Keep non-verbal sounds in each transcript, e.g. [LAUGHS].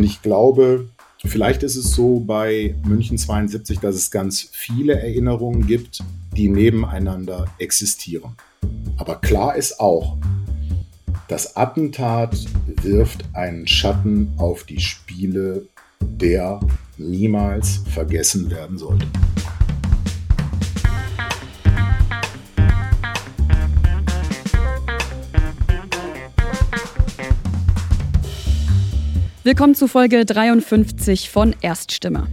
Und ich glaube, vielleicht ist es so bei München 72, dass es ganz viele Erinnerungen gibt, die nebeneinander existieren. Aber klar ist auch, das Attentat wirft einen Schatten auf die Spiele, der niemals vergessen werden sollte. Willkommen zu Folge 53 von Erststimme.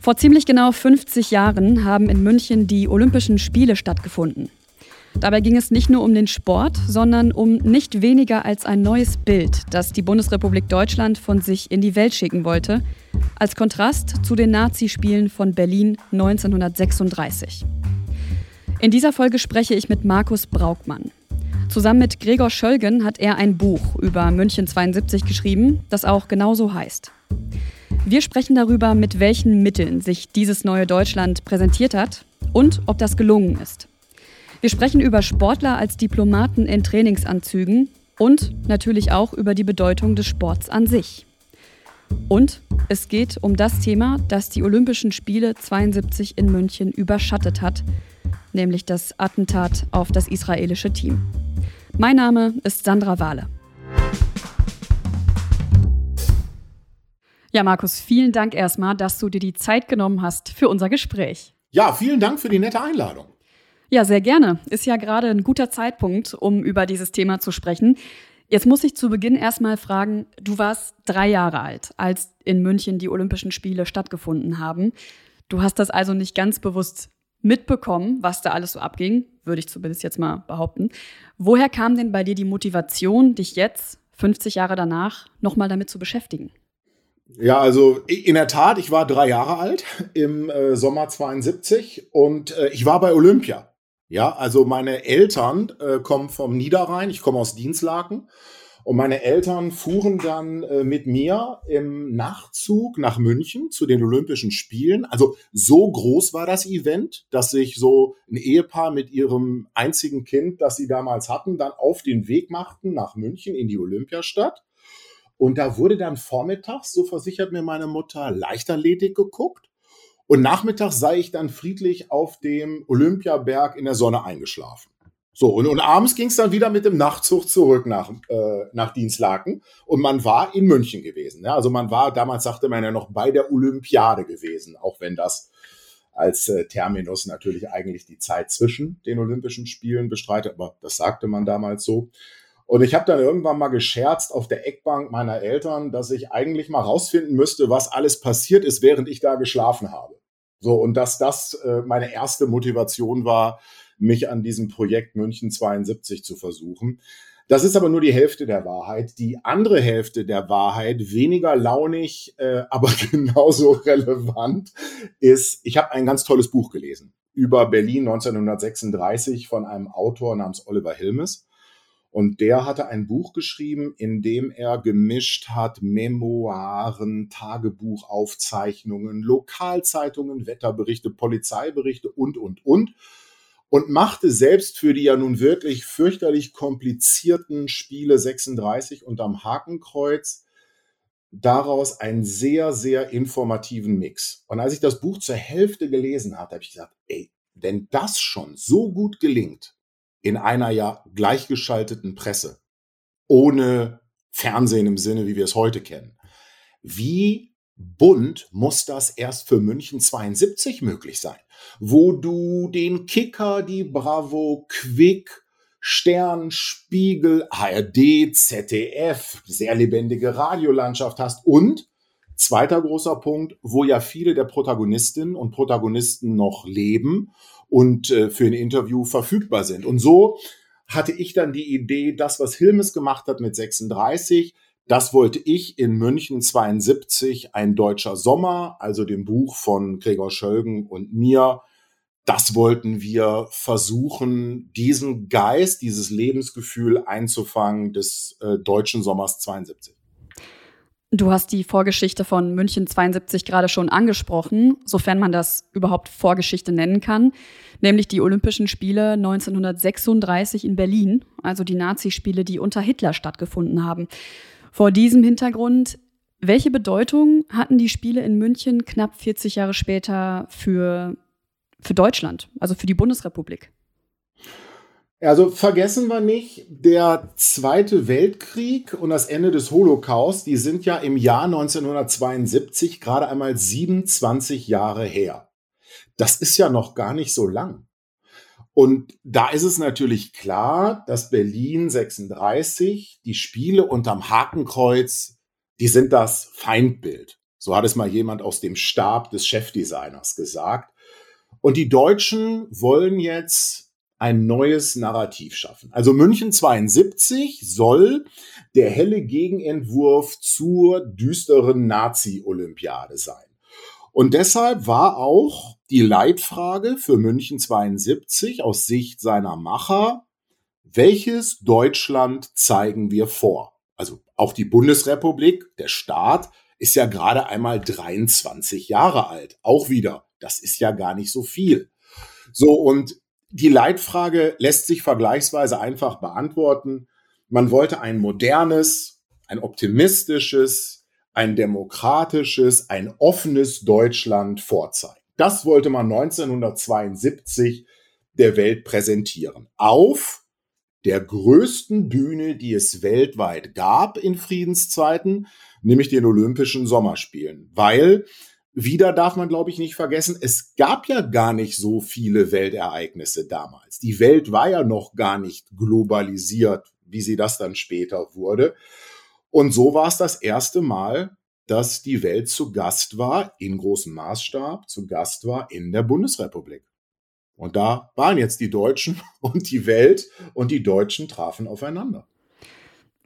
Vor ziemlich genau 50 Jahren haben in München die Olympischen Spiele stattgefunden. Dabei ging es nicht nur um den Sport, sondern um nicht weniger als ein neues Bild, das die Bundesrepublik Deutschland von sich in die Welt schicken wollte, als Kontrast zu den Nazispielen von Berlin 1936. In dieser Folge spreche ich mit Markus Braukmann. Zusammen mit Gregor Schölgen hat er ein Buch über München 72 geschrieben, das auch genauso heißt. Wir sprechen darüber, mit welchen Mitteln sich dieses neue Deutschland präsentiert hat und ob das gelungen ist. Wir sprechen über Sportler als Diplomaten in Trainingsanzügen und natürlich auch über die Bedeutung des Sports an sich. Und es geht um das Thema, das die Olympischen Spiele 72 in München überschattet hat, nämlich das Attentat auf das israelische Team. Mein Name ist Sandra Wahle. Ja, Markus, vielen Dank erstmal, dass du dir die Zeit genommen hast für unser Gespräch. Ja, vielen Dank für die nette Einladung. Ja, sehr gerne. Ist ja gerade ein guter Zeitpunkt, um über dieses Thema zu sprechen. Jetzt muss ich zu Beginn erstmal fragen, du warst drei Jahre alt, als in München die Olympischen Spiele stattgefunden haben. Du hast das also nicht ganz bewusst mitbekommen, was da alles so abging, würde ich zumindest jetzt mal behaupten. Woher kam denn bei dir die Motivation, dich jetzt, 50 Jahre danach, nochmal damit zu beschäftigen? Ja, also in der Tat, ich war drei Jahre alt im äh, Sommer 72 und äh, ich war bei Olympia. Ja, also meine Eltern äh, kommen vom Niederrhein, ich komme aus Dienstlaken und meine Eltern fuhren dann äh, mit mir im Nachtzug nach München zu den Olympischen Spielen. Also so groß war das Event, dass sich so ein Ehepaar mit ihrem einzigen Kind, das sie damals hatten, dann auf den Weg machten nach München in die Olympiastadt. Und da wurde dann vormittags, so versichert mir meine Mutter, Leichtathletik geguckt. Und nachmittags sei ich dann friedlich auf dem Olympiaberg in der Sonne eingeschlafen. So, und, und abends ging es dann wieder mit dem Nachtzug zurück nach, äh, nach Dienstlaken und man war in München gewesen. Ja? Also man war, damals sagte man ja noch bei der Olympiade gewesen, auch wenn das als äh, Terminus natürlich eigentlich die Zeit zwischen den Olympischen Spielen bestreitet, aber das sagte man damals so. Und ich habe dann irgendwann mal gescherzt auf der Eckbank meiner Eltern, dass ich eigentlich mal rausfinden müsste, was alles passiert ist, während ich da geschlafen habe. So, und dass das äh, meine erste Motivation war, mich an diesem Projekt München 72 zu versuchen. Das ist aber nur die Hälfte der Wahrheit. Die andere Hälfte der Wahrheit, weniger launig, äh, [LAUGHS] aber genauso relevant, ist, ich habe ein ganz tolles Buch gelesen über Berlin 1936 von einem Autor namens Oliver Hilmes. Und der hatte ein Buch geschrieben, in dem er gemischt hat Memoiren, Tagebuchaufzeichnungen, Lokalzeitungen, Wetterberichte, Polizeiberichte und, und, und und machte selbst für die ja nun wirklich fürchterlich komplizierten Spiele 36 unterm Hakenkreuz daraus einen sehr, sehr informativen Mix. Und als ich das Buch zur Hälfte gelesen hatte, habe ich gesagt, ey, wenn das schon so gut gelingt in einer ja gleichgeschalteten Presse, ohne Fernsehen im Sinne, wie wir es heute kennen, wie bunt muss das erst für München 72 möglich sein? wo du den Kicker, die Bravo, Quick, Stern, Spiegel, ARD, ZDF, sehr lebendige Radiolandschaft hast und zweiter großer Punkt, wo ja viele der Protagonistinnen und Protagonisten noch leben und äh, für ein Interview verfügbar sind. Und so hatte ich dann die Idee, das, was Hilmes gemacht hat mit 36, das wollte ich in München 72, ein deutscher Sommer, also dem Buch von Gregor Schölgen und mir. Das wollten wir versuchen, diesen Geist, dieses Lebensgefühl einzufangen des äh, deutschen Sommers 72. Du hast die Vorgeschichte von München 72 gerade schon angesprochen, sofern man das überhaupt Vorgeschichte nennen kann, nämlich die Olympischen Spiele 1936 in Berlin, also die Nazispiele, die unter Hitler stattgefunden haben. Vor diesem Hintergrund Welche Bedeutung hatten die Spiele in München knapp 40 Jahre später für, für Deutschland, also für die Bundesrepublik? Also vergessen wir nicht, der Zweite Weltkrieg und das Ende des Holocaust, die sind ja im Jahr 1972 gerade einmal 27 Jahre her. Das ist ja noch gar nicht so lang. Und da ist es natürlich klar, dass Berlin 36, die Spiele unterm Hakenkreuz, die sind das Feindbild. So hat es mal jemand aus dem Stab des Chefdesigners gesagt. Und die Deutschen wollen jetzt ein neues Narrativ schaffen. Also München 72 soll der helle Gegenentwurf zur düsteren Nazi-Olympiade sein. Und deshalb war auch die Leitfrage für München 72 aus Sicht seiner Macher, welches Deutschland zeigen wir vor? Also auch die Bundesrepublik, der Staat, ist ja gerade einmal 23 Jahre alt. Auch wieder, das ist ja gar nicht so viel. So, und die Leitfrage lässt sich vergleichsweise einfach beantworten. Man wollte ein modernes, ein optimistisches, ein demokratisches, ein offenes Deutschland vorzeigen. Das wollte man 1972 der Welt präsentieren. Auf der größten Bühne, die es weltweit gab in Friedenszeiten, nämlich den Olympischen Sommerspielen. Weil wieder darf man, glaube ich, nicht vergessen, es gab ja gar nicht so viele Weltereignisse damals. Die Welt war ja noch gar nicht globalisiert, wie sie das dann später wurde. Und so war es das erste Mal, dass die Welt zu Gast war, in großem Maßstab, zu Gast war in der Bundesrepublik. Und da waren jetzt die Deutschen [LAUGHS] und die Welt und die Deutschen trafen aufeinander.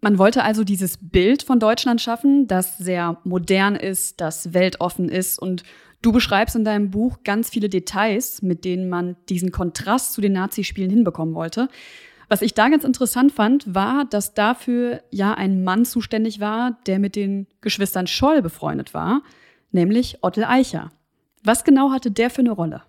Man wollte also dieses Bild von Deutschland schaffen, das sehr modern ist, das weltoffen ist. Und du beschreibst in deinem Buch ganz viele Details, mit denen man diesen Kontrast zu den Nazispielen hinbekommen wollte. Was ich da ganz interessant fand, war, dass dafür ja ein Mann zuständig war, der mit den Geschwistern Scholl befreundet war, nämlich Ottel Eicher. Was genau hatte der für eine Rolle?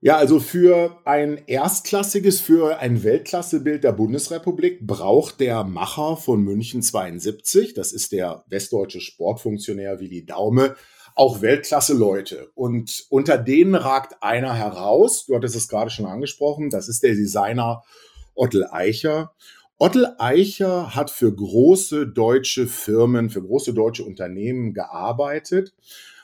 Ja, also für ein erstklassiges, für ein Weltklassebild der Bundesrepublik braucht der Macher von München 72, das ist der westdeutsche Sportfunktionär Willi Daume, auch Weltklasse Leute. Und unter denen ragt einer heraus, du hattest es gerade schon angesprochen, das ist der Designer Ottel Eicher. Ottel Eicher hat für große deutsche Firmen, für große deutsche Unternehmen gearbeitet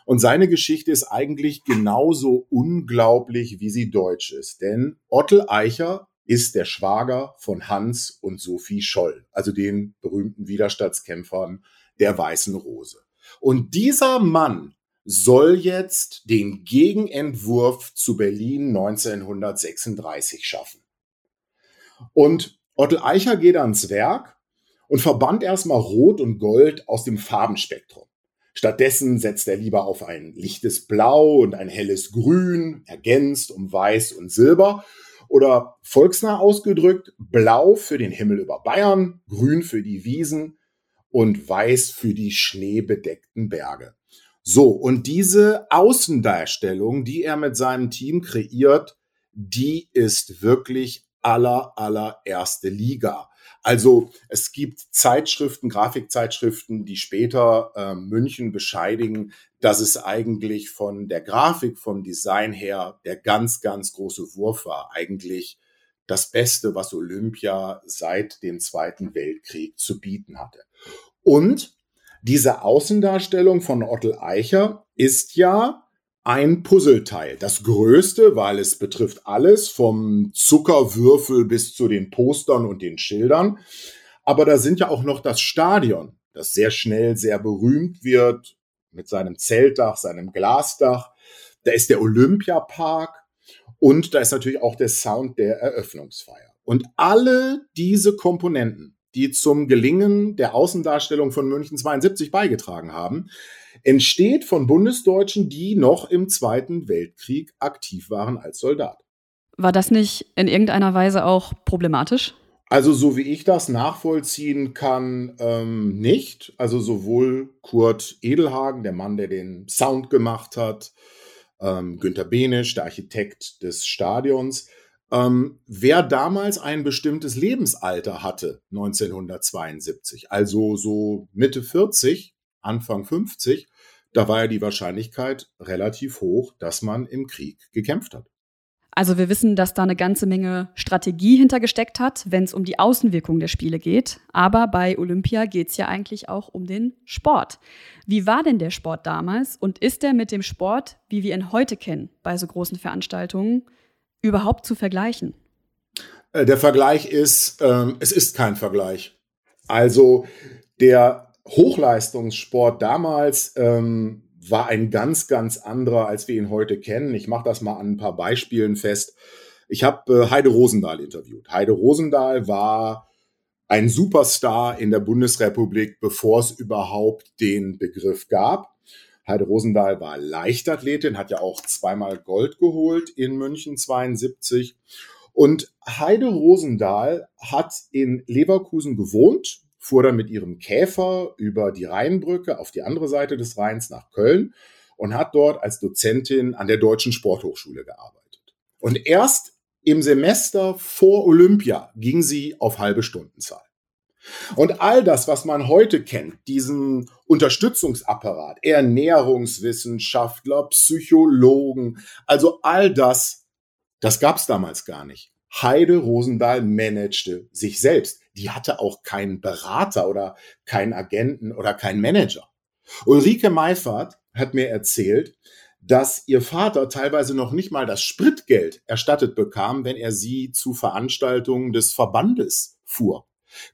und seine Geschichte ist eigentlich genauso unglaublich, wie sie deutsch ist. Denn Ottel Eicher ist der Schwager von Hans und Sophie Scholl, also den berühmten Widerstandskämpfern der Weißen Rose. Und dieser Mann soll jetzt den Gegenentwurf zu Berlin 1936 schaffen. Und Ottel Eicher geht ans Werk und verbannt erstmal Rot und Gold aus dem Farbenspektrum. Stattdessen setzt er lieber auf ein lichtes Blau und ein helles Grün, ergänzt um Weiß und Silber. Oder volksnah ausgedrückt, Blau für den Himmel über Bayern, Grün für die Wiesen und Weiß für die schneebedeckten Berge. So, und diese Außendarstellung, die er mit seinem Team kreiert, die ist wirklich aller, allererste Liga. Also es gibt Zeitschriften, Grafikzeitschriften, die später äh, München bescheidigen, dass es eigentlich von der Grafik, vom Design her der ganz, ganz große Wurf war. Eigentlich das Beste, was Olympia seit dem Zweiten Weltkrieg zu bieten hatte. Und diese Außendarstellung von Ottel Eicher ist ja ein Puzzleteil. Das größte, weil es betrifft alles, vom Zuckerwürfel bis zu den Postern und den Schildern. Aber da sind ja auch noch das Stadion, das sehr schnell sehr berühmt wird mit seinem Zeltdach, seinem Glasdach. Da ist der Olympiapark und da ist natürlich auch der Sound der Eröffnungsfeier. Und alle diese Komponenten, die zum Gelingen der Außendarstellung von München 72 beigetragen haben, entsteht von Bundesdeutschen, die noch im Zweiten Weltkrieg aktiv waren als Soldat. War das nicht in irgendeiner Weise auch problematisch? Also so wie ich das nachvollziehen kann, ähm, nicht. Also sowohl Kurt Edelhagen, der Mann, der den Sound gemacht hat, ähm, Günter Benisch, der Architekt des Stadions, ähm, wer damals ein bestimmtes Lebensalter hatte, 1972, also so Mitte 40, Anfang 50, da war ja die Wahrscheinlichkeit relativ hoch, dass man im Krieg gekämpft hat. Also wir wissen, dass da eine ganze Menge Strategie hintergesteckt hat, wenn es um die Außenwirkung der Spiele geht. Aber bei Olympia geht es ja eigentlich auch um den Sport. Wie war denn der Sport damals und ist der mit dem Sport, wie wir ihn heute kennen, bei so großen Veranstaltungen, überhaupt zu vergleichen? Äh, der Vergleich ist, ähm, es ist kein Vergleich. Also der Hochleistungssport damals ähm, war ein ganz, ganz anderer, als wir ihn heute kennen. Ich mache das mal an ein paar Beispielen fest. Ich habe äh, Heide Rosendahl interviewt. Heide Rosendahl war ein Superstar in der Bundesrepublik, bevor es überhaupt den Begriff gab. Heide Rosendahl war Leichtathletin, hat ja auch zweimal Gold geholt in München 72. Und Heide Rosendahl hat in Leverkusen gewohnt fuhr dann mit ihrem Käfer über die Rheinbrücke auf die andere Seite des Rheins nach Köln und hat dort als Dozentin an der Deutschen Sporthochschule gearbeitet. Und erst im Semester vor Olympia ging sie auf halbe Stundenzahl. Und all das, was man heute kennt, diesen Unterstützungsapparat, Ernährungswissenschaftler, Psychologen, also all das, das gab es damals gar nicht. Heide Rosendahl managte sich selbst die hatte auch keinen Berater oder keinen Agenten oder keinen Manager. Ulrike Meifert hat mir erzählt, dass ihr Vater teilweise noch nicht mal das Spritgeld erstattet bekam, wenn er sie zu Veranstaltungen des Verbandes fuhr.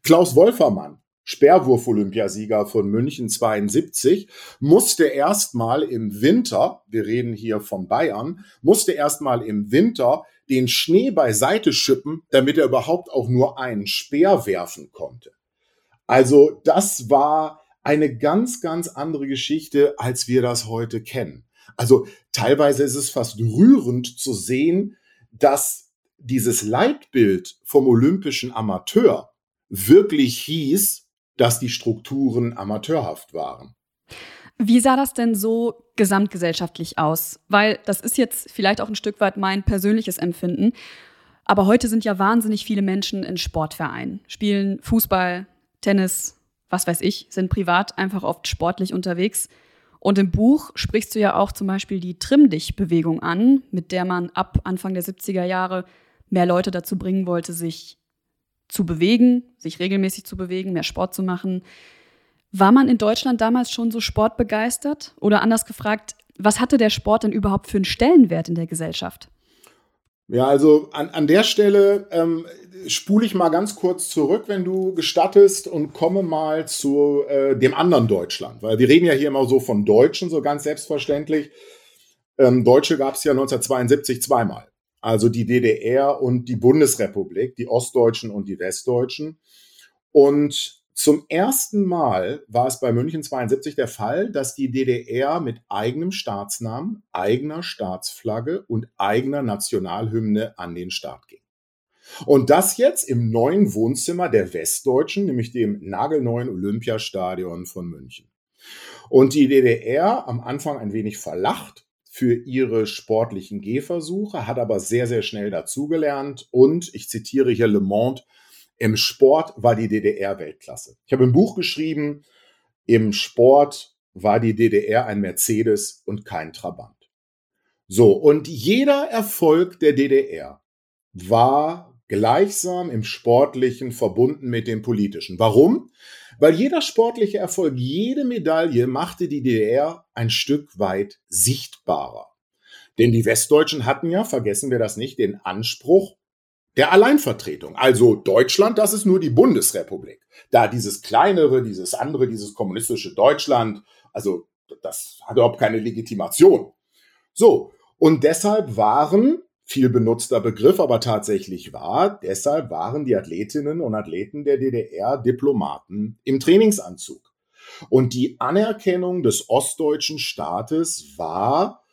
Klaus Wolfermann, Sperrwurf-Olympiasieger von München 72, musste erstmal im Winter, wir reden hier von Bayern, musste erstmal im Winter den Schnee beiseite schippen, damit er überhaupt auch nur einen Speer werfen konnte. Also das war eine ganz, ganz andere Geschichte, als wir das heute kennen. Also teilweise ist es fast rührend zu sehen, dass dieses Leitbild vom olympischen Amateur wirklich hieß, dass die Strukturen amateurhaft waren. Wie sah das denn so gesamtgesellschaftlich aus? Weil das ist jetzt vielleicht auch ein Stück weit mein persönliches Empfinden. Aber heute sind ja wahnsinnig viele Menschen in Sportvereinen, spielen Fußball, Tennis, was weiß ich, sind privat einfach oft sportlich unterwegs. Und im Buch sprichst du ja auch zum Beispiel die Trimm-Dich-Bewegung an, mit der man ab Anfang der 70er Jahre mehr Leute dazu bringen wollte, sich zu bewegen, sich regelmäßig zu bewegen, mehr Sport zu machen. War man in Deutschland damals schon so sportbegeistert? Oder anders gefragt, was hatte der Sport denn überhaupt für einen Stellenwert in der Gesellschaft? Ja, also an, an der Stelle ähm, spule ich mal ganz kurz zurück, wenn du gestattest, und komme mal zu äh, dem anderen Deutschland. Weil wir reden ja hier immer so von Deutschen, so ganz selbstverständlich. Ähm, Deutsche gab es ja 1972 zweimal. Also die DDR und die Bundesrepublik, die Ostdeutschen und die Westdeutschen. Und zum ersten Mal war es bei München 72 der Fall, dass die DDR mit eigenem Staatsnamen, eigener Staatsflagge und eigener Nationalhymne an den Start ging. Und das jetzt im neuen Wohnzimmer der Westdeutschen, nämlich dem nagelneuen Olympiastadion von München. Und die DDR am Anfang ein wenig verlacht für ihre sportlichen Gehversuche, hat aber sehr, sehr schnell dazugelernt und, ich zitiere hier Le Monde, im Sport war die DDR Weltklasse. Ich habe ein Buch geschrieben, im Sport war die DDR ein Mercedes und kein Trabant. So, und jeder Erfolg der DDR war gleichsam im Sportlichen verbunden mit dem politischen. Warum? Weil jeder sportliche Erfolg, jede Medaille machte die DDR ein Stück weit sichtbarer. Denn die Westdeutschen hatten ja, vergessen wir das nicht, den Anspruch, der Alleinvertretung. Also Deutschland, das ist nur die Bundesrepublik. Da dieses kleinere, dieses andere, dieses kommunistische Deutschland, also das hat überhaupt keine Legitimation. So, und deshalb waren, viel benutzter Begriff, aber tatsächlich war, deshalb waren die Athletinnen und Athleten der DDR Diplomaten im Trainingsanzug. Und die Anerkennung des ostdeutschen Staates war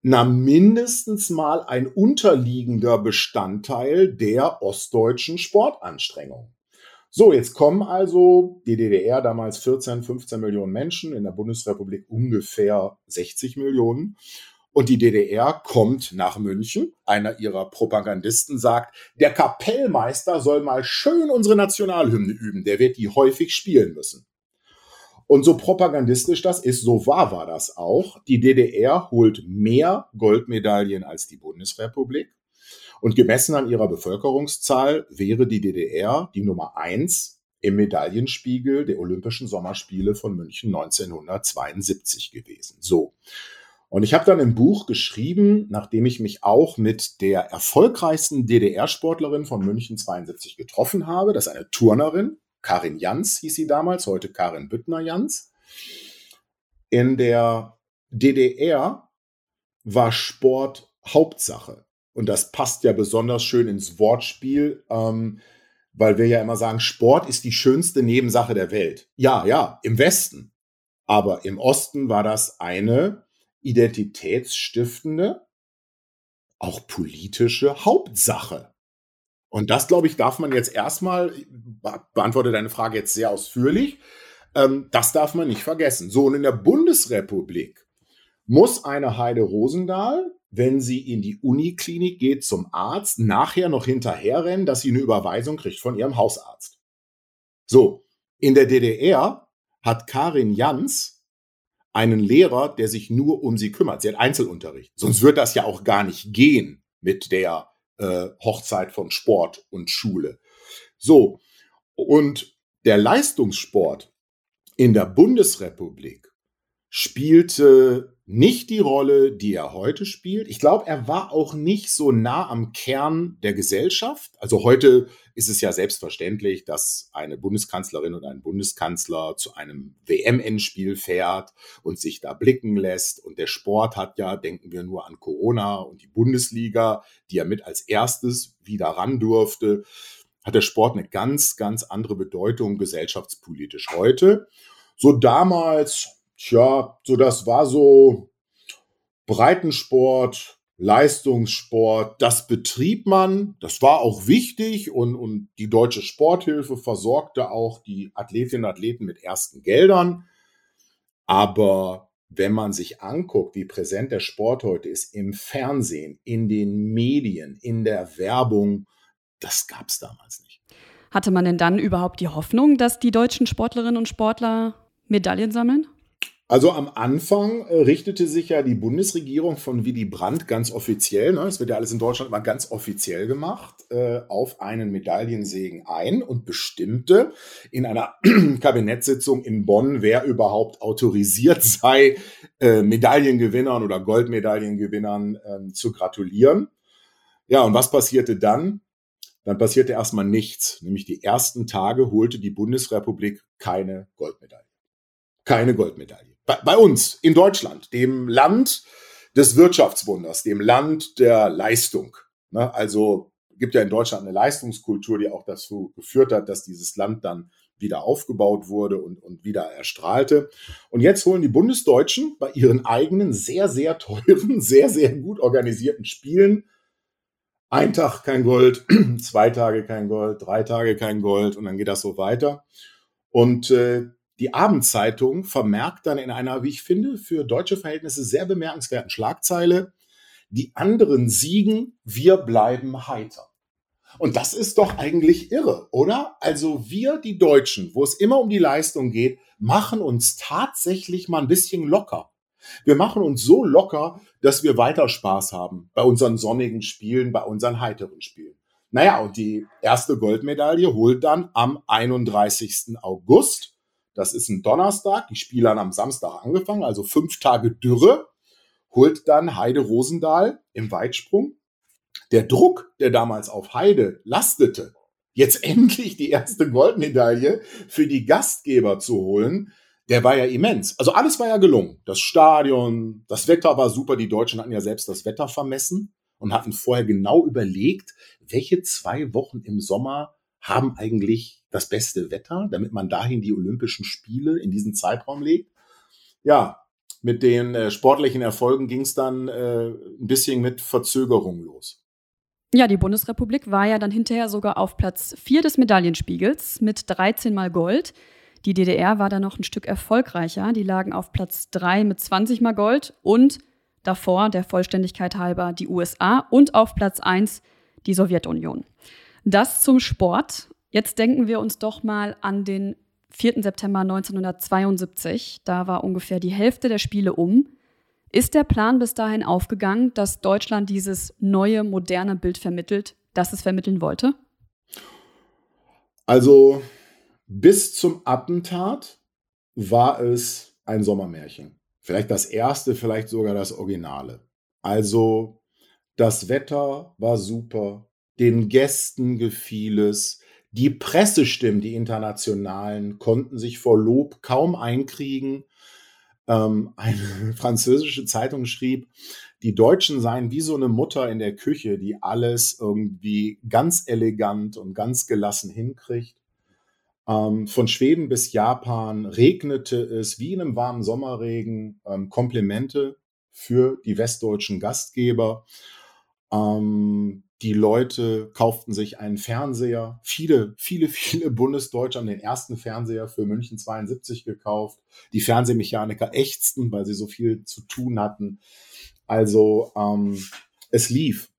na mindestens mal ein unterliegender Bestandteil der ostdeutschen Sportanstrengung. So, jetzt kommen also die DDR damals 14, 15 Millionen Menschen, in der Bundesrepublik ungefähr 60 Millionen. Und die DDR kommt nach München. Einer ihrer Propagandisten sagt, der Kapellmeister soll mal schön unsere Nationalhymne üben. Der wird die häufig spielen müssen. Und so propagandistisch das ist, so wahr war das auch. Die DDR holt mehr Goldmedaillen als die Bundesrepublik. Und gemessen an ihrer Bevölkerungszahl wäre die DDR die Nummer eins im Medaillenspiegel der Olympischen Sommerspiele von München 1972 gewesen. So. Und ich habe dann im Buch geschrieben, nachdem ich mich auch mit der erfolgreichsten DDR-Sportlerin von München 72 getroffen habe, das ist eine Turnerin, Karin Jans hieß sie damals, heute Karin Büttner-Jans. In der DDR war Sport Hauptsache. Und das passt ja besonders schön ins Wortspiel, ähm, weil wir ja immer sagen, Sport ist die schönste Nebensache der Welt. Ja, ja, im Westen. Aber im Osten war das eine identitätsstiftende, auch politische Hauptsache. Und das, glaube ich, darf man jetzt erstmal, beantworte deine Frage jetzt sehr ausführlich, ähm, das darf man nicht vergessen. So, und in der Bundesrepublik muss eine Heide Rosendahl, wenn sie in die Uniklinik geht zum Arzt, nachher noch hinterherrennen, dass sie eine Überweisung kriegt von ihrem Hausarzt. So, in der DDR hat Karin Jans einen Lehrer, der sich nur um sie kümmert. Sie hat Einzelunterricht. Sonst wird das ja auch gar nicht gehen mit der äh, Hochzeit von Sport und Schule. So, und der Leistungssport in der Bundesrepublik spielte nicht die Rolle, die er heute spielt. Ich glaube, er war auch nicht so nah am Kern der Gesellschaft. Also heute ist es ja selbstverständlich, dass eine Bundeskanzlerin und ein Bundeskanzler zu einem WM-Endspiel fährt und sich da blicken lässt. Und der Sport hat ja, denken wir nur an Corona und die Bundesliga, die ja mit als erstes wieder ran durfte, hat der Sport eine ganz, ganz andere Bedeutung gesellschaftspolitisch heute. So damals Tja, so das war so Breitensport, Leistungssport, das betrieb man, das war auch wichtig und, und die Deutsche Sporthilfe versorgte auch die Athletinnen und Athleten mit ersten Geldern. Aber wenn man sich anguckt, wie präsent der Sport heute ist, im Fernsehen, in den Medien, in der Werbung, das gab es damals nicht. Hatte man denn dann überhaupt die Hoffnung, dass die deutschen Sportlerinnen und Sportler Medaillen sammeln? Also am Anfang äh, richtete sich ja die Bundesregierung von Willy Brandt ganz offiziell, ne, das wird ja alles in Deutschland immer ganz offiziell gemacht, äh, auf einen Medaillensegen ein und bestimmte in einer [CLEARS THROAT] Kabinettssitzung in Bonn, wer überhaupt autorisiert [LAUGHS] sei, äh, Medaillengewinnern oder Goldmedaillengewinnern äh, zu gratulieren. Ja, und was passierte dann? Dann passierte erstmal nichts, nämlich die ersten Tage holte die Bundesrepublik keine Goldmedaille. Keine Goldmedaille bei, bei uns in Deutschland, dem Land des Wirtschaftswunders, dem Land der Leistung. Ne? Also gibt ja in Deutschland eine Leistungskultur, die auch dazu geführt hat, dass dieses Land dann wieder aufgebaut wurde und, und wieder erstrahlte. Und jetzt holen die Bundesdeutschen bei ihren eigenen sehr, sehr teuren, [LAUGHS] sehr, sehr gut organisierten Spielen ein Tag kein Gold, [CLEARS THROAT] zwei Tage kein Gold, drei Tage kein Gold und dann geht das so weiter. Und äh, die Abendzeitung vermerkt dann in einer, wie ich finde, für deutsche Verhältnisse sehr bemerkenswerten Schlagzeile, die anderen siegen, wir bleiben heiter. Und das ist doch eigentlich irre, oder? Also wir, die Deutschen, wo es immer um die Leistung geht, machen uns tatsächlich mal ein bisschen locker. Wir machen uns so locker, dass wir weiter Spaß haben bei unseren sonnigen Spielen, bei unseren heiteren Spielen. Naja, und die erste Goldmedaille holt dann am 31. August das ist ein Donnerstag. Die Spiele haben am Samstag angefangen, also fünf Tage Dürre. Holt dann Heide Rosendahl im Weitsprung. Der Druck, der damals auf Heide lastete, jetzt [LAUGHS] endlich die erste Goldmedaille für die Gastgeber zu holen, der war ja immens. Also alles war ja gelungen. Das Stadion, das Wetter war super. Die Deutschen hatten ja selbst das Wetter vermessen und hatten vorher genau überlegt, welche zwei Wochen im Sommer haben eigentlich das beste Wetter, damit man dahin die Olympischen Spiele in diesen Zeitraum legt. Ja, mit den äh, sportlichen Erfolgen ging es dann äh, ein bisschen mit Verzögerung los. Ja, die Bundesrepublik war ja dann hinterher sogar auf Platz 4 des Medaillenspiegels mit 13 mal Gold. Die DDR war da noch ein Stück erfolgreicher. Die lagen auf Platz 3 mit 20 mal Gold und davor, der Vollständigkeit halber, die USA und auf Platz 1 die Sowjetunion. Das zum Sport. Jetzt denken wir uns doch mal an den 4. September 1972. Da war ungefähr die Hälfte der Spiele um. Ist der Plan bis dahin aufgegangen, dass Deutschland dieses neue, moderne Bild vermittelt, das es vermitteln wollte? Also bis zum Attentat war es ein Sommermärchen. Vielleicht das erste, vielleicht sogar das Originale. Also das Wetter war super, den Gästen gefiel es, die Pressestimmen, die internationalen, konnten sich vor Lob kaum einkriegen. Ähm, eine [LAUGHS] französische Zeitung schrieb, die Deutschen seien wie so eine Mutter in der Küche, die alles irgendwie ganz elegant und ganz gelassen hinkriegt. Ähm, von Schweden bis Japan regnete es wie in einem warmen Sommerregen ähm, Komplimente für die westdeutschen Gastgeber. Ähm, die Leute kauften sich einen Fernseher. Viele, viele, [LAUGHS] viele Bundesdeutsche haben den ersten Fernseher für München 72 gekauft. Die Fernsehmechaniker ächzten, weil sie so viel zu tun hatten. Also ähm, es lief.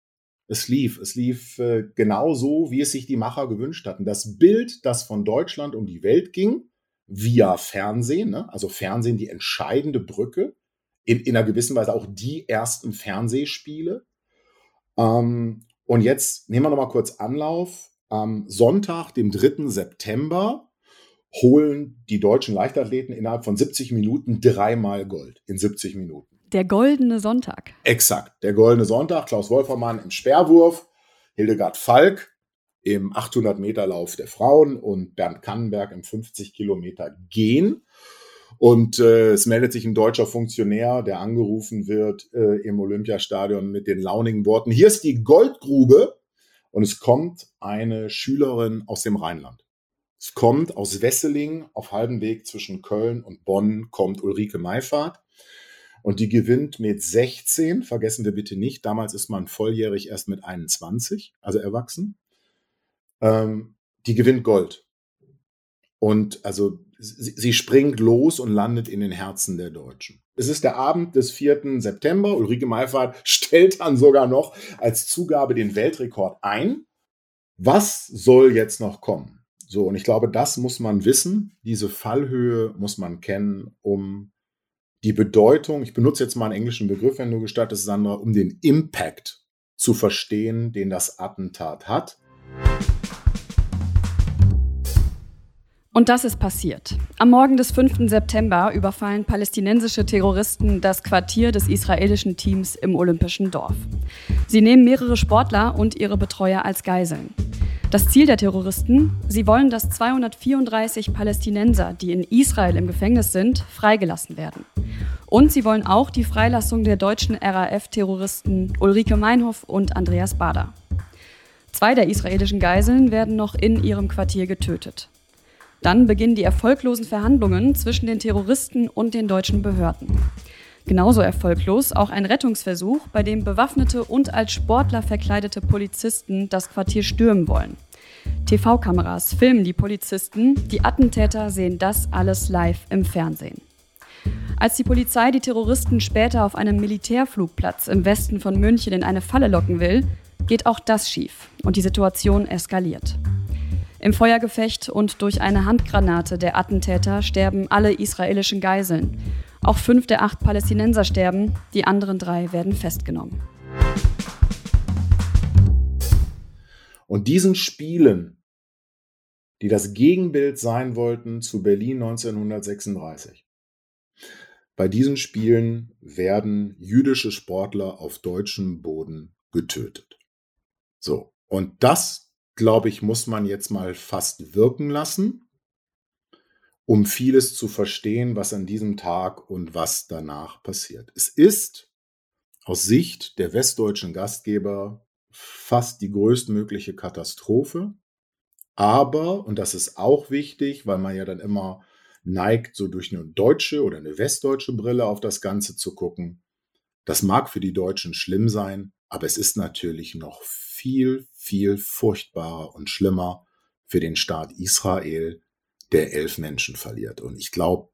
Es lief. Es lief äh, genau so, wie es sich die Macher gewünscht hatten. Das Bild, das von Deutschland um die Welt ging, via Fernsehen, ne? also Fernsehen die entscheidende Brücke, in, in einer gewissen Weise auch die ersten Fernsehspiele. Ähm, und jetzt nehmen wir noch mal kurz Anlauf. Am Sonntag, dem 3. September, holen die deutschen Leichtathleten innerhalb von 70 Minuten dreimal Gold. In 70 Minuten. Der goldene Sonntag. Exakt, der goldene Sonntag. Klaus Wolfermann im Speerwurf, Hildegard Falk im 800-Meter-Lauf der Frauen und Bernd Kannenberg im 50-Kilometer Gehen. Und äh, es meldet sich ein deutscher Funktionär, der angerufen wird äh, im Olympiastadion mit den launigen Worten, hier ist die Goldgrube. Und es kommt eine Schülerin aus dem Rheinland. Es kommt aus Wesseling auf halbem Weg zwischen Köln und Bonn, kommt Ulrike Meifert. Und die gewinnt mit 16, vergessen wir bitte nicht, damals ist man volljährig erst mit 21, also erwachsen. Ähm, die gewinnt Gold. Und also sie, springt los und landet in den Herzen der Deutschen. Es ist der Abend des 4. September. Ulrike Meifert [LAUGHS] stellt dann sogar noch als Zugabe den Weltrekord ein. Was soll jetzt noch kommen? So, und ich glaube, das muss man wissen. Diese Fallhöhe muss man kennen, um die Bedeutung, ich benutze jetzt mal einen englischen Begriff, wenn du gestattest, Sandra, um den Impact zu verstehen, den das Attentat hat. Und das ist passiert. Am Morgen des 5. September überfallen palästinensische Terroristen das Quartier des israelischen Teams im Olympischen Dorf. Sie nehmen mehrere Sportler und ihre Betreuer als Geiseln. Das Ziel der Terroristen, sie wollen, dass 234 Palästinenser, die in Israel im Gefängnis sind, freigelassen werden. Und sie wollen auch die Freilassung der deutschen RAF-Terroristen Ulrike Meinhoff und Andreas Bader. Zwei der israelischen Geiseln werden noch in ihrem Quartier getötet. Dann beginnen die erfolglosen Verhandlungen zwischen den Terroristen und den deutschen Behörden. Genauso erfolglos auch ein Rettungsversuch, bei dem bewaffnete und als Sportler verkleidete Polizisten das Quartier stürmen wollen. TV-Kameras filmen die Polizisten, die Attentäter sehen das alles live im Fernsehen. Als die Polizei die Terroristen später auf einem Militärflugplatz im Westen von München in eine Falle locken will, geht auch das schief und die Situation eskaliert. Im Feuergefecht und durch eine Handgranate der Attentäter sterben alle israelischen Geiseln. Auch fünf der acht Palästinenser sterben, die anderen drei werden festgenommen. Und diesen Spielen, die das Gegenbild sein wollten zu Berlin 1936, bei diesen Spielen werden jüdische Sportler auf deutschem Boden getötet. So, und das glaube ich, muss man jetzt mal fast wirken lassen, um vieles zu verstehen, was an diesem Tag und was danach passiert. Es ist aus Sicht der westdeutschen Gastgeber fast die größtmögliche Katastrophe. Aber, und das ist auch wichtig, weil man ja dann immer neigt, so durch eine deutsche oder eine westdeutsche Brille auf das Ganze zu gucken. Das mag für die Deutschen schlimm sein, aber es ist natürlich noch viel, viel furchtbarer und schlimmer für den Staat Israel, der elf Menschen verliert. Und ich glaube,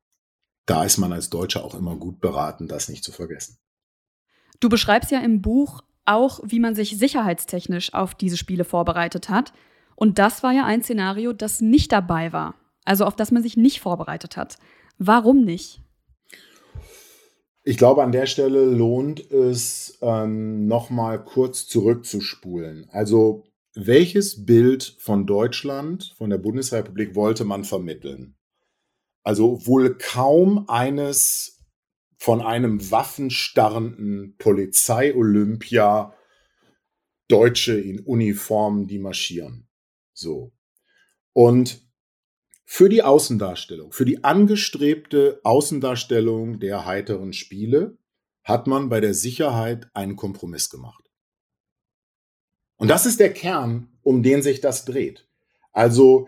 da ist man als Deutscher auch immer gut beraten, das nicht zu vergessen. Du beschreibst ja im Buch auch, wie man sich sicherheitstechnisch auf diese Spiele vorbereitet hat. Und das war ja ein Szenario, das nicht dabei war, also auf das man sich nicht vorbereitet hat. Warum nicht? Ich glaube, an der Stelle lohnt es, ähm, nochmal kurz zurückzuspulen. Also, welches Bild von Deutschland, von der Bundesrepublik wollte man vermitteln? Also wohl kaum eines von einem waffenstarrenden Polizei-Olympia Deutsche in Uniformen, die marschieren. So. Und für die Außendarstellung, für die angestrebte Außendarstellung der heiteren Spiele hat man bei der Sicherheit einen Kompromiss gemacht. Und das ist der Kern, um den sich das dreht. Also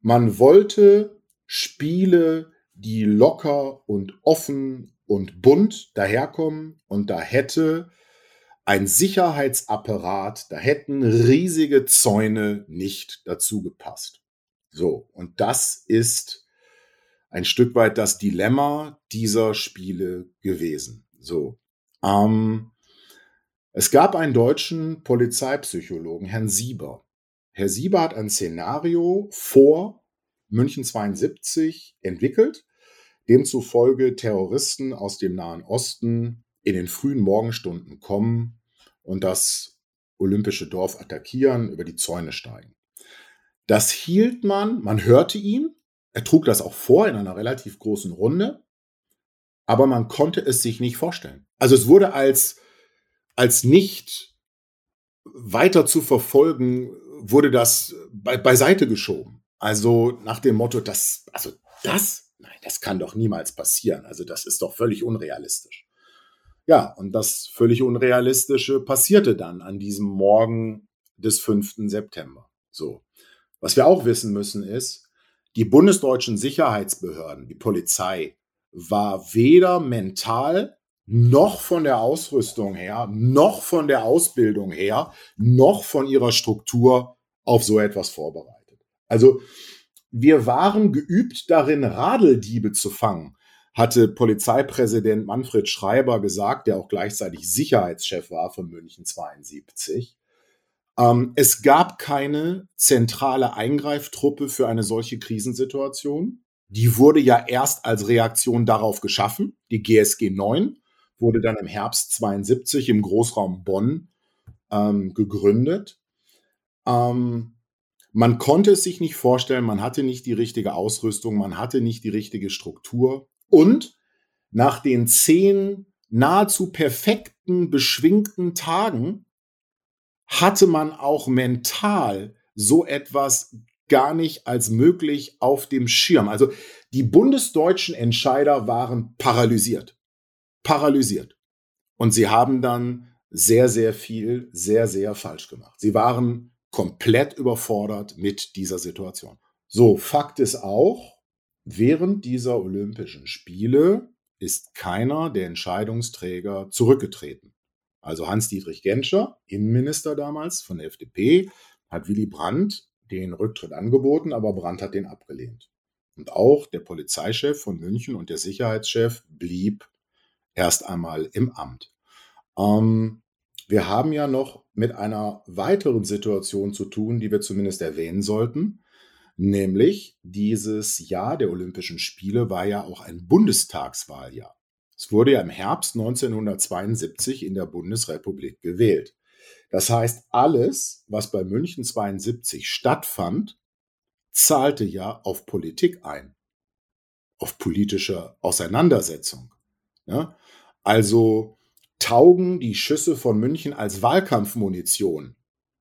man wollte Spiele, die locker und offen und bunt daherkommen und da hätte ein Sicherheitsapparat, da hätten riesige Zäune nicht dazu gepasst. So, und das ist ein Stück weit das Dilemma dieser Spiele gewesen. So, ähm, es gab einen deutschen Polizeipsychologen, Herrn Sieber. Herr Sieber hat ein Szenario vor München 72 entwickelt, demzufolge Terroristen aus dem Nahen Osten in den frühen Morgenstunden kommen und das olympische Dorf attackieren, über die Zäune steigen. Das hielt man, man hörte ihn, er trug das auch vor in einer relativ großen Runde, aber man konnte es sich nicht vorstellen. Also es wurde als, als nicht weiter zu verfolgen, wurde das be beiseite geschoben. Also nach dem Motto, das, also das, nein, das kann doch niemals passieren. Also das ist doch völlig unrealistisch. Ja, und das völlig Unrealistische passierte dann an diesem Morgen des 5. September. So. Was wir auch wissen müssen ist, die bundesdeutschen Sicherheitsbehörden, die Polizei, war weder mental noch von der Ausrüstung her, noch von der Ausbildung her, noch von ihrer Struktur auf so etwas vorbereitet. Also wir waren geübt darin, Radeldiebe zu fangen, hatte Polizeipräsident Manfred Schreiber gesagt, der auch gleichzeitig Sicherheitschef war von München 72. Ähm, es gab keine zentrale Eingreiftruppe für eine solche Krisensituation. Die wurde ja erst als Reaktion darauf geschaffen. Die GSG 9 wurde dann im Herbst 72 im Großraum Bonn ähm, gegründet. Ähm, man konnte es sich nicht vorstellen, man hatte nicht die richtige Ausrüstung, man hatte nicht die richtige Struktur. Und nach den zehn nahezu perfekten, beschwingten Tagen hatte man auch mental so etwas gar nicht als möglich auf dem Schirm. Also die bundesdeutschen Entscheider waren paralysiert. Paralysiert. Und sie haben dann sehr, sehr viel, sehr, sehr falsch gemacht. Sie waren komplett überfordert mit dieser Situation. So, Fakt ist auch, während dieser Olympischen Spiele ist keiner der Entscheidungsträger zurückgetreten. Also Hans-Dietrich Genscher, Innenminister damals von der FDP, hat Willy Brandt den Rücktritt angeboten, aber Brandt hat den abgelehnt. Und auch der Polizeichef von München und der Sicherheitschef blieb erst einmal im Amt. Ähm, wir haben ja noch mit einer weiteren Situation zu tun, die wir zumindest erwähnen sollten. Nämlich dieses Jahr der Olympischen Spiele war ja auch ein Bundestagswahljahr. Es wurde ja im Herbst 1972 in der Bundesrepublik gewählt. Das heißt, alles, was bei München 72 stattfand, zahlte ja auf Politik ein, auf politische Auseinandersetzung. Ja? Also taugen die Schüsse von München als Wahlkampfmunition,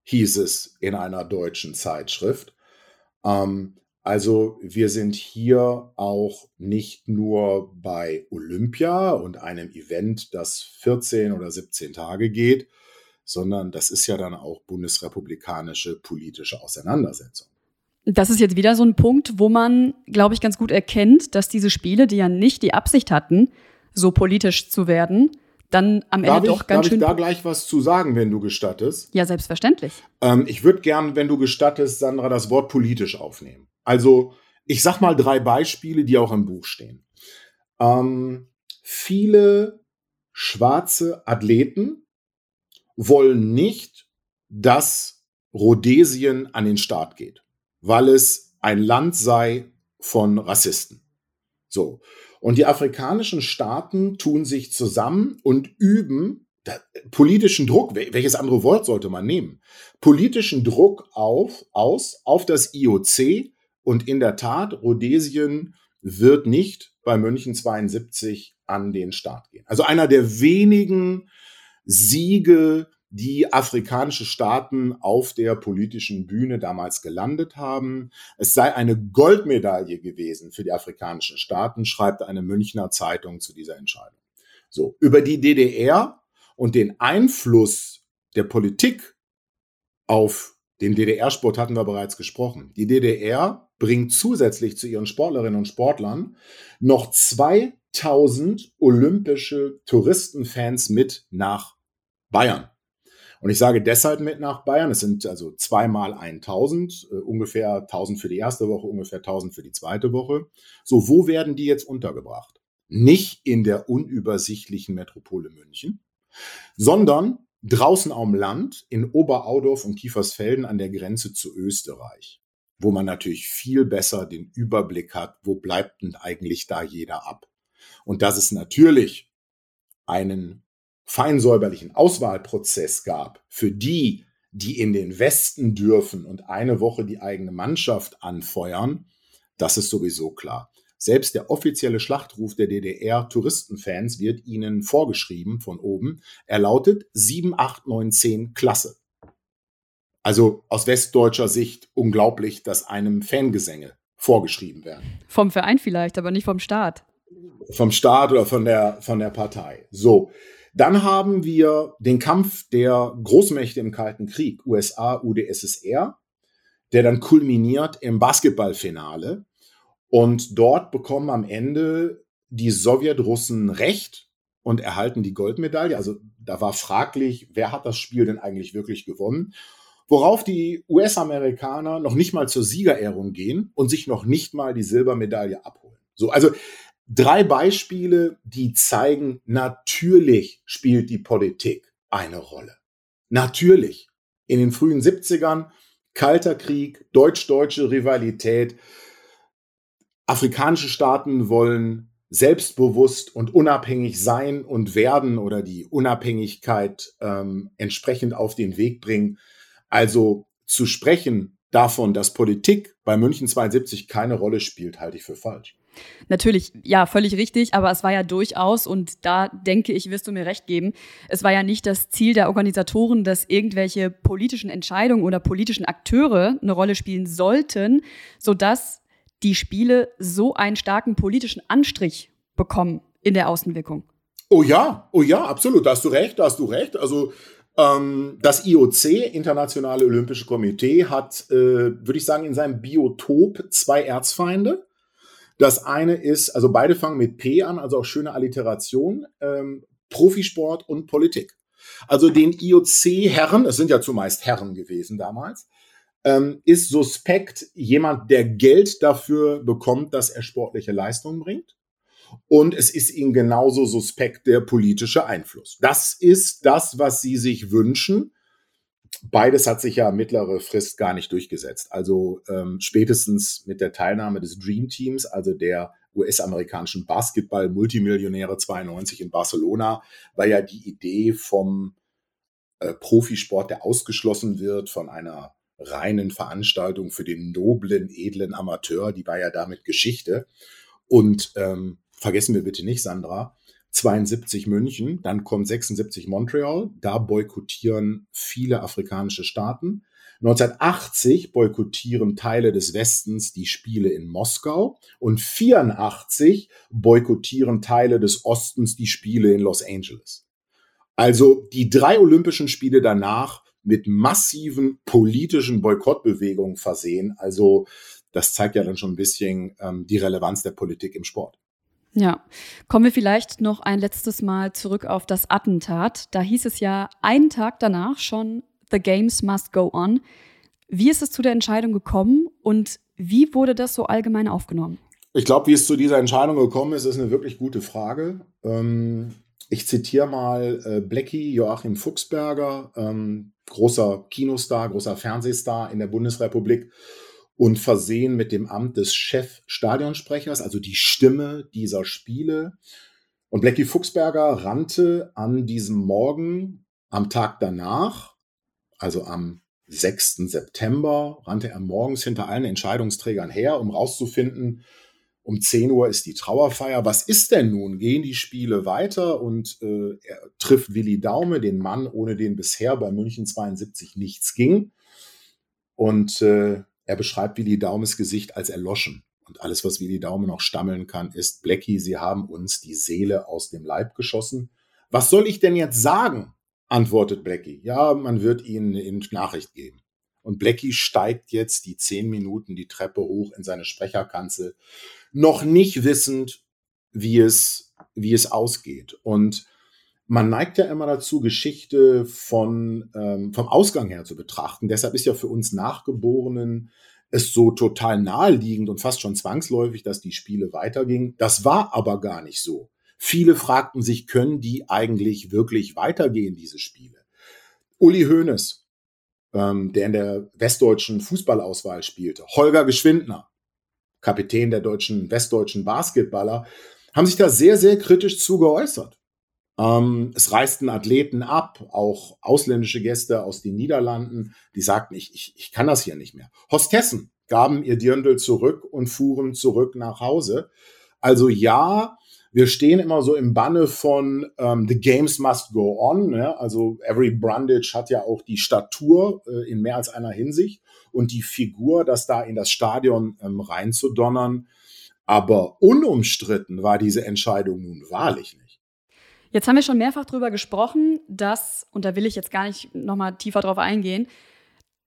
hieß es in einer deutschen Zeitschrift. Ähm, also wir sind hier auch nicht nur bei Olympia und einem Event, das 14 oder 17 Tage geht, sondern das ist ja dann auch bundesrepublikanische politische Auseinandersetzung. Das ist jetzt wieder so ein Punkt, wo man, glaube ich, ganz gut erkennt, dass diese Spiele, die ja nicht die Absicht hatten, so politisch zu werden, dann am Ende darf doch ich, ganz darf schön. ich da gleich was zu sagen, wenn du gestattest? Ja, selbstverständlich. Ähm, ich würde gern, wenn du gestattest, Sandra, das Wort politisch aufnehmen. Also, ich sag mal drei Beispiele, die auch im Buch stehen. Ähm, viele schwarze Athleten wollen nicht, dass Rhodesien an den Start geht, weil es ein Land sei von Rassisten. So. Und die afrikanischen Staaten tun sich zusammen und üben politischen Druck, welches andere Wort sollte man nehmen? Politischen Druck auf, aus, auf das IOC und in der Tat, Rhodesien wird nicht bei München 72 an den Start gehen. Also einer der wenigen Siege, die afrikanische Staaten auf der politischen Bühne damals gelandet haben. Es sei eine Goldmedaille gewesen für die afrikanischen Staaten, schreibt eine Münchner Zeitung zu dieser Entscheidung. So, über die DDR und den Einfluss der Politik auf den DDR-Sport hatten wir bereits gesprochen. Die DDR bringt zusätzlich zu ihren Sportlerinnen und Sportlern noch 2000 olympische Touristenfans mit nach Bayern. Und ich sage deshalb mit nach Bayern. Es sind also zweimal 1000, äh, ungefähr 1000 für die erste Woche, ungefähr 1000 für die zweite Woche. So, wo werden die jetzt untergebracht? Nicht in der unübersichtlichen Metropole München, sondern draußen am Land in Oberaudorf und Kiefersfelden an der Grenze zu Österreich, wo man natürlich viel besser den Überblick hat, wo bleibt denn eigentlich da jeder ab. Und dass es natürlich einen feinsäuberlichen Auswahlprozess gab für die, die in den Westen dürfen und eine Woche die eigene Mannschaft anfeuern, das ist sowieso klar. Selbst der offizielle Schlachtruf der DDR-Touristenfans wird ihnen vorgeschrieben von oben. Er lautet 7, 8, 9, 10 Klasse. Also aus westdeutscher Sicht unglaublich, dass einem Fangesänge vorgeschrieben werden. Vom Verein vielleicht, aber nicht vom Staat. Vom Staat oder von der, von der Partei. So. Dann haben wir den Kampf der Großmächte im Kalten Krieg, USA, UdSSR, der dann kulminiert im Basketballfinale. Und dort bekommen am Ende die Sowjetrussen Recht und erhalten die Goldmedaille. Also da war fraglich, wer hat das Spiel denn eigentlich wirklich gewonnen? Worauf die US-Amerikaner noch nicht mal zur Siegerehrung gehen und sich noch nicht mal die Silbermedaille abholen. So, also Drei Beispiele, die zeigen, natürlich spielt die Politik eine Rolle. Natürlich. In den frühen 70ern, Kalter Krieg, deutsch-deutsche Rivalität. Afrikanische Staaten wollen selbstbewusst und unabhängig sein und werden oder die Unabhängigkeit ähm, entsprechend auf den Weg bringen. Also zu sprechen davon, dass Politik bei München 72 keine Rolle spielt, halte ich für falsch. Natürlich, ja, völlig richtig, aber es war ja durchaus, und da denke ich, wirst du mir recht geben, es war ja nicht das Ziel der Organisatoren, dass irgendwelche politischen Entscheidungen oder politischen Akteure eine Rolle spielen sollten, sodass die Spiele so einen starken politischen Anstrich bekommen in der Außenwirkung. Oh ja, oh ja, absolut, da hast du recht, da hast du recht. Also ähm, das IOC, Internationale Olympische Komitee, hat, äh, würde ich sagen, in seinem Biotop zwei Erzfeinde. Das eine ist, also beide fangen mit P an, also auch schöne Alliteration, ähm, Profisport und Politik. Also den IOC-Herren, es sind ja zumeist Herren gewesen damals, ähm, ist suspekt jemand, der Geld dafür bekommt, dass er sportliche Leistungen bringt. Und es ist ihnen genauso suspekt der politische Einfluss. Das ist das, was sie sich wünschen. Beides hat sich ja mittlere Frist gar nicht durchgesetzt. Also ähm, spätestens mit der Teilnahme des Dream Teams, also der US-amerikanischen Basketball-Multimillionäre 92 in Barcelona, war ja die Idee vom äh, Profisport, der ausgeschlossen wird von einer reinen Veranstaltung für den noblen, edlen Amateur, die war ja damit Geschichte. Und ähm, vergessen wir bitte nicht, Sandra, 72 München, dann kommt 76 Montreal, da boykottieren viele afrikanische Staaten. 1980 boykottieren Teile des Westens die Spiele in Moskau und 84 boykottieren Teile des Ostens die Spiele in Los Angeles. Also die drei Olympischen Spiele danach mit massiven politischen Boykottbewegungen versehen. Also das zeigt ja dann schon ein bisschen ähm, die Relevanz der Politik im Sport. Ja, kommen wir vielleicht noch ein letztes Mal zurück auf das Attentat. Da hieß es ja einen Tag danach schon, The Games must go on. Wie ist es zu der Entscheidung gekommen und wie wurde das so allgemein aufgenommen? Ich glaube, wie es zu dieser Entscheidung gekommen ist, ist eine wirklich gute Frage. Ähm, ich zitiere mal äh, Blackie Joachim Fuchsberger, ähm, großer Kinostar, großer Fernsehstar in der Bundesrepublik und versehen mit dem Amt des Chef-Stadionsprechers, also die Stimme dieser Spiele. Und Blackie Fuchsberger rannte an diesem Morgen, am Tag danach, also am 6. September, rannte er morgens hinter allen Entscheidungsträgern her, um rauszufinden, um 10 Uhr ist die Trauerfeier. Was ist denn nun? Gehen die Spiele weiter und äh, er trifft Willi Daume, den Mann, ohne den bisher bei München 72 nichts ging. Und äh, er beschreibt Willi Daumes Gesicht als erloschen. Und alles, was Willi Daume noch stammeln kann, ist, Blackie, Sie haben uns die Seele aus dem Leib geschossen. Was soll ich denn jetzt sagen? antwortet Blackie. Ja, man wird Ihnen eine Nachricht geben. Und Blackie steigt jetzt die zehn Minuten die Treppe hoch in seine Sprecherkanzel, noch nicht wissend, wie es, wie es ausgeht. Und man neigt ja immer dazu, Geschichte von, ähm, vom Ausgang her zu betrachten. Deshalb ist ja für uns Nachgeborenen es so total naheliegend und fast schon zwangsläufig, dass die Spiele weitergingen. Das war aber gar nicht so. Viele fragten sich, können die eigentlich wirklich weitergehen, diese Spiele? Uli Hoeneß, ähm, der in der westdeutschen Fußballauswahl spielte, Holger Geschwindner, Kapitän der deutschen westdeutschen Basketballer, haben sich da sehr, sehr kritisch zu geäußert. Ähm, es reisten Athleten ab, auch ausländische Gäste aus den Niederlanden, die sagten, ich, ich, ich kann das hier nicht mehr. Hostessen gaben ihr Dirndl zurück und fuhren zurück nach Hause. Also ja, wir stehen immer so im Banne von ähm, The Games Must Go On. Ne? Also Every Brundage hat ja auch die Statur äh, in mehr als einer Hinsicht und die Figur, das da in das Stadion ähm, reinzudonnern. Aber unumstritten war diese Entscheidung nun wahrlich nicht. Jetzt haben wir schon mehrfach darüber gesprochen, dass, und da will ich jetzt gar nicht nochmal tiefer drauf eingehen,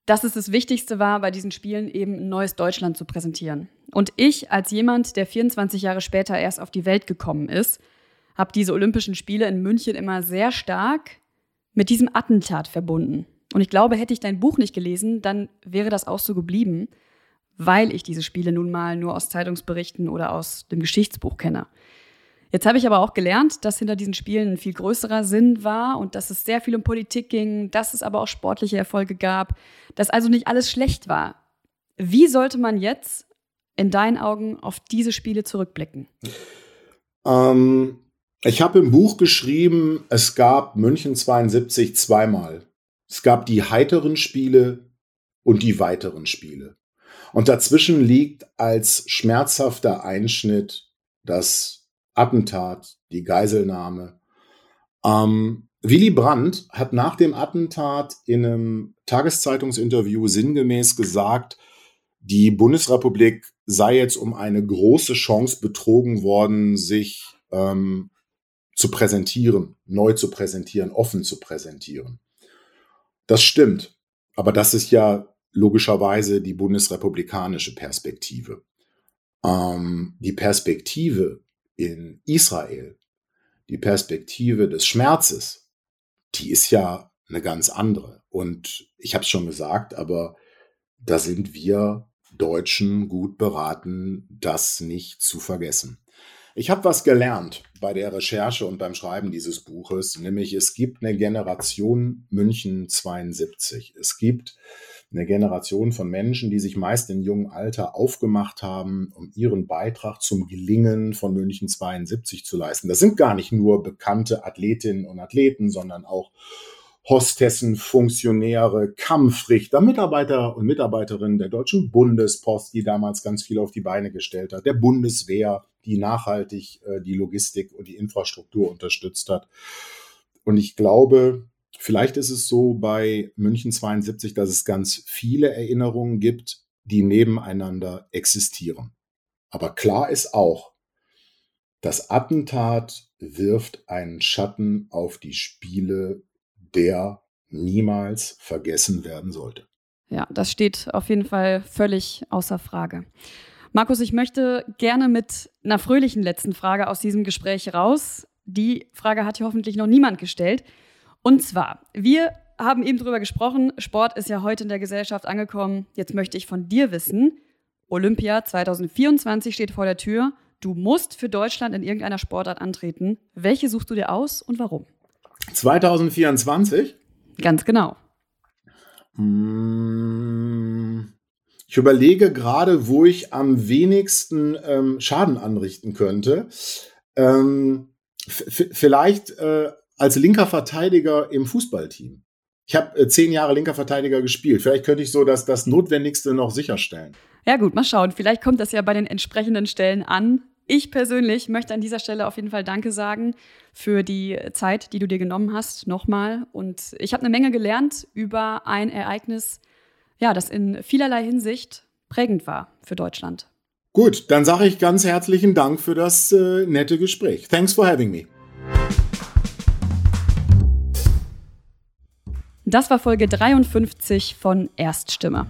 dass es das Wichtigste war, bei diesen Spielen eben ein neues Deutschland zu präsentieren. Und ich, als jemand, der 24 Jahre später erst auf die Welt gekommen ist, habe diese Olympischen Spiele in München immer sehr stark mit diesem Attentat verbunden. Und ich glaube, hätte ich dein Buch nicht gelesen, dann wäre das auch so geblieben, weil ich diese Spiele nun mal nur aus Zeitungsberichten oder aus dem Geschichtsbuch kenne. Jetzt habe ich aber auch gelernt, dass hinter diesen Spielen ein viel größerer Sinn war und dass es sehr viel um Politik ging, dass es aber auch sportliche Erfolge gab, dass also nicht alles schlecht war. Wie sollte man jetzt in deinen Augen auf diese Spiele zurückblicken? Ähm, ich habe im Buch geschrieben, es gab München 72 zweimal. Es gab die heiteren Spiele und die weiteren Spiele. Und dazwischen liegt als schmerzhafter Einschnitt das Attentat, die Geiselnahme. Ähm, Willy Brandt hat nach dem Attentat in einem Tageszeitungsinterview sinngemäß gesagt, die Bundesrepublik sei jetzt um eine große Chance betrogen worden, sich ähm, zu präsentieren, neu zu präsentieren, offen zu präsentieren. Das stimmt, aber das ist ja logischerweise die bundesrepublikanische Perspektive. Ähm, die Perspektive in Israel, die Perspektive des Schmerzes, die ist ja eine ganz andere. Und ich habe es schon gesagt, aber da sind wir Deutschen gut beraten, das nicht zu vergessen. Ich habe was gelernt bei der Recherche und beim Schreiben dieses Buches, nämlich es gibt eine Generation München 72. Es gibt eine Generation von Menschen, die sich meist in jungem Alter aufgemacht haben, um ihren Beitrag zum Gelingen von München 72 zu leisten. Das sind gar nicht nur bekannte Athletinnen und Athleten, sondern auch Hostessen, Funktionäre, Kampfrichter, Mitarbeiter und Mitarbeiterinnen der Deutschen Bundespost, die damals ganz viel auf die Beine gestellt hat, der Bundeswehr, die nachhaltig äh, die Logistik und die Infrastruktur unterstützt hat. Und ich glaube, Vielleicht ist es so bei München 72, dass es ganz viele Erinnerungen gibt, die nebeneinander existieren. Aber klar ist auch, das Attentat wirft einen Schatten auf die Spiele, der niemals vergessen werden sollte. Ja, das steht auf jeden Fall völlig außer Frage. Markus, ich möchte gerne mit einer fröhlichen letzten Frage aus diesem Gespräch raus. Die Frage hat hier hoffentlich noch niemand gestellt. Und zwar, wir haben eben darüber gesprochen, Sport ist ja heute in der Gesellschaft angekommen. Jetzt möchte ich von dir wissen, Olympia 2024 steht vor der Tür. Du musst für Deutschland in irgendeiner Sportart antreten. Welche suchst du dir aus und warum? 2024? Ganz genau. Hm, Ich überlege gerade, wo ich am wenigsten ähm, Schaden anrichten könnte. Ähm, vielleicht äh, als linker Verteidiger im Fußballteam. Ich habe äh, zehn Jahre linker Verteidiger gespielt. Vielleicht könnte ich so das, das Notwendigste noch sicherstellen. Ja gut, mal schauen. Vielleicht kommt das ja bei den entsprechenden Stellen an. Ich persönlich möchte an dieser Stelle auf jeden Fall Danke sagen für die Zeit, die du dir genommen hast, nochmal. Und ich habe eine Menge gelernt über ein Ereignis, ja, das in vielerlei Hinsicht prägend war für Deutschland. Gut, dann sage ich ganz herzlichen Dank für das äh, nette Gespräch. Thanks for having me. Das war Folge 53 von Erststimme.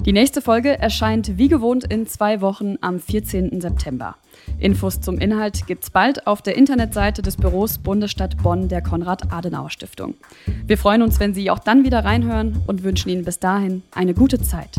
Die nächste Folge erscheint wie gewohnt in zwei Wochen am 14. September. Infos zum Inhalt gibt's bald auf der Internetseite des Büros Bundesstadt Bonn der Konrad-Adenauer-Stiftung. Wir freuen uns, wenn Sie auch dann wieder reinhören und wünschen Ihnen bis dahin eine gute Zeit.